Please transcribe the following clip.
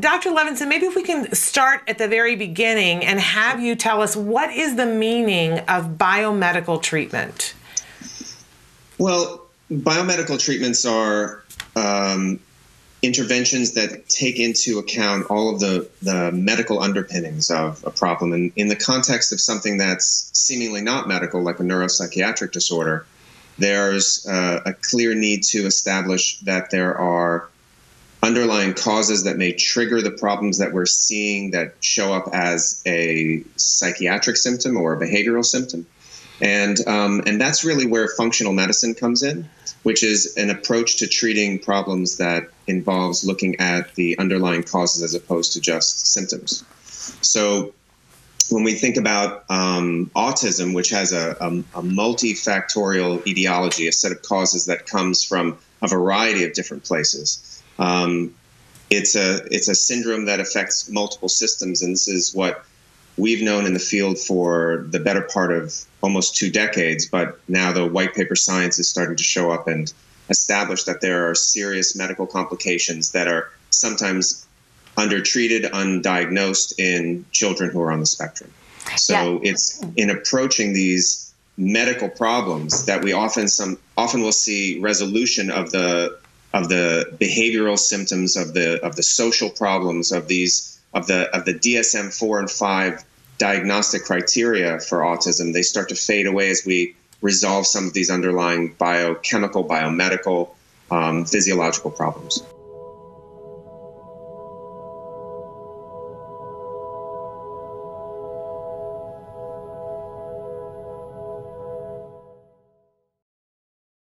Dr. Levinson, maybe if we can start at the very beginning and have you tell us what is the meaning of biomedical treatment? Well, biomedical treatments are um, interventions that take into account all of the, the medical underpinnings of a problem. And in the context of something that's seemingly not medical, like a neuropsychiatric disorder, there's uh, a clear need to establish that there are underlying causes that may trigger the problems that we're seeing that show up as a psychiatric symptom or a behavioral symptom. And, um, and that's really where functional medicine comes in, which is an approach to treating problems that involves looking at the underlying causes as opposed to just symptoms. So when we think about um, autism, which has a, a, a, multifactorial etiology, a set of causes that comes from a variety of different places, um, it's a it's a syndrome that affects multiple systems, and this is what we've known in the field for the better part of almost two decades. But now the white paper science is starting to show up and establish that there are serious medical complications that are sometimes undertreated, undiagnosed in children who are on the spectrum. So yeah. it's in approaching these medical problems that we often some often will see resolution of the of the behavioral symptoms of the of the social problems of these of the of the DSM four and five diagnostic criteria for autism. They start to fade away as we resolve some of these underlying biochemical, biomedical, um, physiological problems.